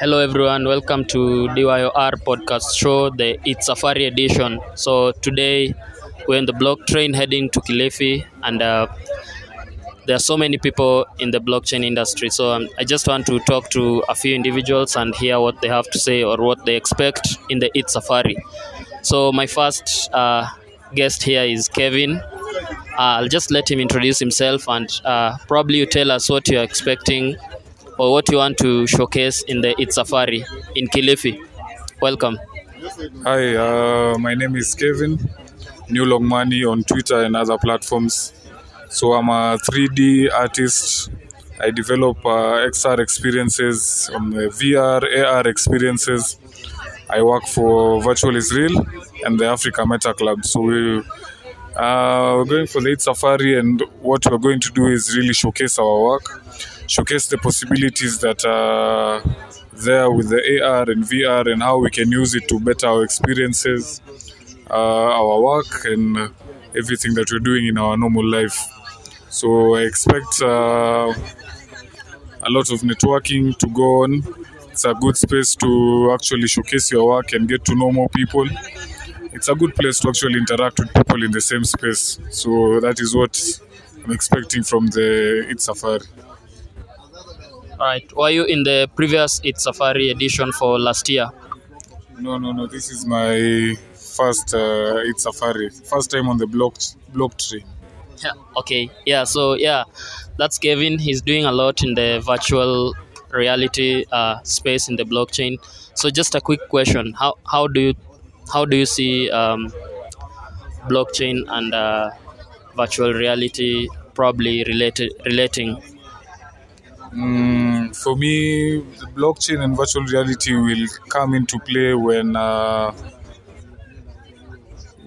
Hello, everyone. Welcome to DYOR podcast show, the Eth Safari edition. So, today we're in the block train heading to Kilifi, and uh, there are so many people in the blockchain industry. So, um, I just want to talk to a few individuals and hear what they have to say or what they expect in the Eth Safari. So, my first uh, guest here is Kevin. Uh, I'll just let him introduce himself and uh, probably you tell us what you're expecting or what you want to showcase in the It's Safari in Kilifi. Welcome. Hi, uh, my name is Kevin, New Long Money on Twitter and other platforms. So I'm a 3D artist. I develop uh, XR experiences, um, VR, AR experiences. I work for Virtual Israel and the Africa Meta Club. So we, uh, we're going for the Eid Safari, and what we're going to do is really showcase our work, showcase the possibilities that are there with the AR and VR, and how we can use it to better our experiences, uh, our work, and everything that we're doing in our normal life. So I expect uh, a lot of networking to go on. It's a good space to actually showcase your work and get to know more people. It's a good place to actually interact with people in the same space. So that is what I'm expecting from the Eth Safari. All right. Were you in the previous Eth Safari edition for last year? No, no, no. This is my first uh, Eth Safari. First time on the block block tree. Yeah. Okay. Yeah. So yeah, that's Kevin. He's doing a lot in the virtual reality uh, space in the blockchain. So just a quick question: How how do you how do you see um, blockchain and uh, virtual reality probably related relating? Mm, for me, blockchain and virtual reality will come into play when uh,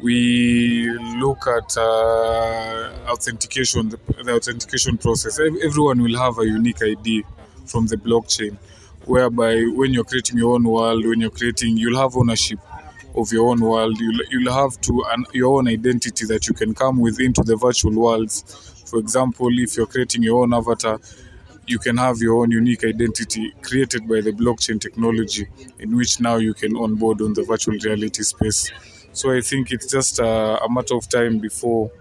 we look at uh, authentication, the, the authentication process. Everyone will have a unique ID from the blockchain, whereby when you're creating your own world, when you're creating, you'll have ownership of your own world. You'll, you'll have to an, your own identity that you can come with into the virtual worlds. For example, if you're creating your own avatar, you can have your own unique identity created by the blockchain technology, in which now you can onboard on the virtual reality space. So I think it's just a, a matter of time before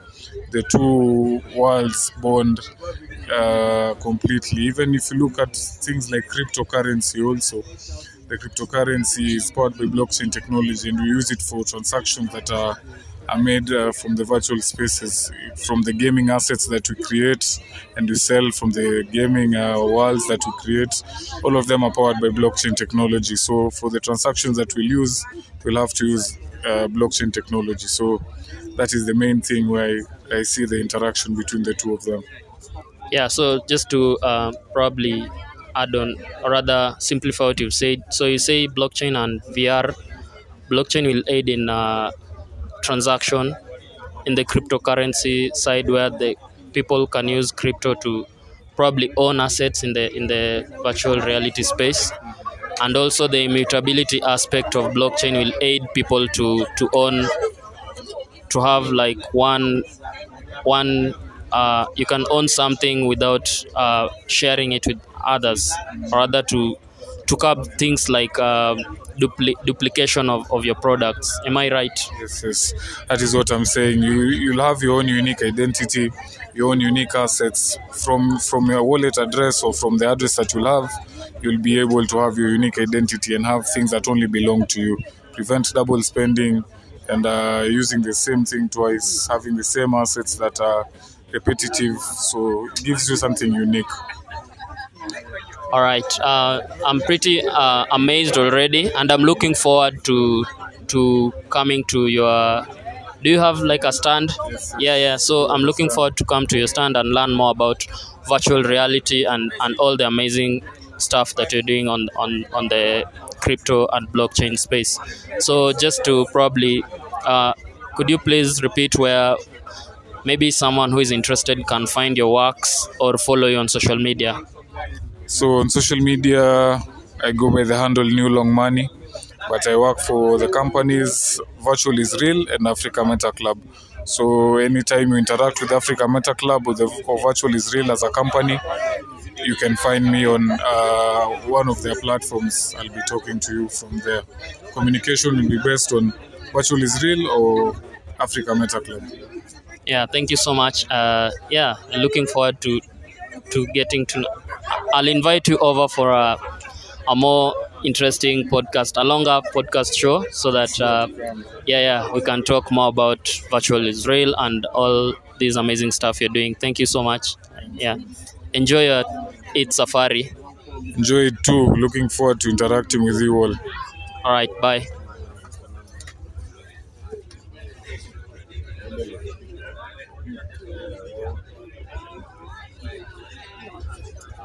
the two worlds bond uh, completely. Even if you look at things like cryptocurrency, also the cryptocurrency is powered by blockchain technology, and we use it for transactions that are are made uh, from the virtual spaces, from the gaming assets that we create and we sell, from the gaming uh, worlds that we create. All of them are powered by blockchain technology. So for the transactions that we'll use, we'll have to use uh, blockchain technology. So that is the main thing where I, I see the interaction between the two of them. Yeah. So just to uh, probably add on, or rather simplify what you've said. So you say blockchain and VR. Blockchain will aid in uh, transaction in the cryptocurrency side, where the people can use crypto to probably own assets in the in the virtual reality space. And also the immutability aspect of blockchain will aid people to to own to have like one one uh, you can own something without uh, sharing it with others rather to to curb things like uh, dupli- duplication of, of your products am i right Yes, yes, that is what I'm saying. You you'll have your own unique identity, your own unique assets from from your wallet address or from the address that you'll have. You'll be able to have your unique identity and have things that only belong to you. Prevent double spending and uh, using the same thing twice, having the same assets that are repetitive. So it gives you something unique. All right uh, i'm pretty uh, amazed already and i'm looking forward to to coming to your do you have like a stand? Yeah yeah so i'm looking forward to come to your stand and learn more about virtual reality and and all the amazing stuff that you're doing on on on the crypto and blockchain space. So just to probably uh, could you please repeat where maybe someone who is interested can find your works or follow you on social media So on social media, I go by the handle New Long Money, but I work for the companies Virtual is Real and Africa Meta Club. So anytime you interact with Africa Meta Club or, the, or Virtual is Real as a company, you can find me on uh, one of their platforms. I'll be talking to you from there. Communication will be based on Virtual is Real or Africa Meta Club. Yeah, thank you so much. Uh, yeah, looking forward to to getting to. I'll invite you over for a a more interesting podcast, a longer podcast show, so that uh, yeah, yeah, we can talk more about Virtual is Real and all these amazing stuff you're doing. Thank you so much. Yeah, enjoy your Eth Safari. Enjoy it too. Looking forward to interacting with you all. All right, bye.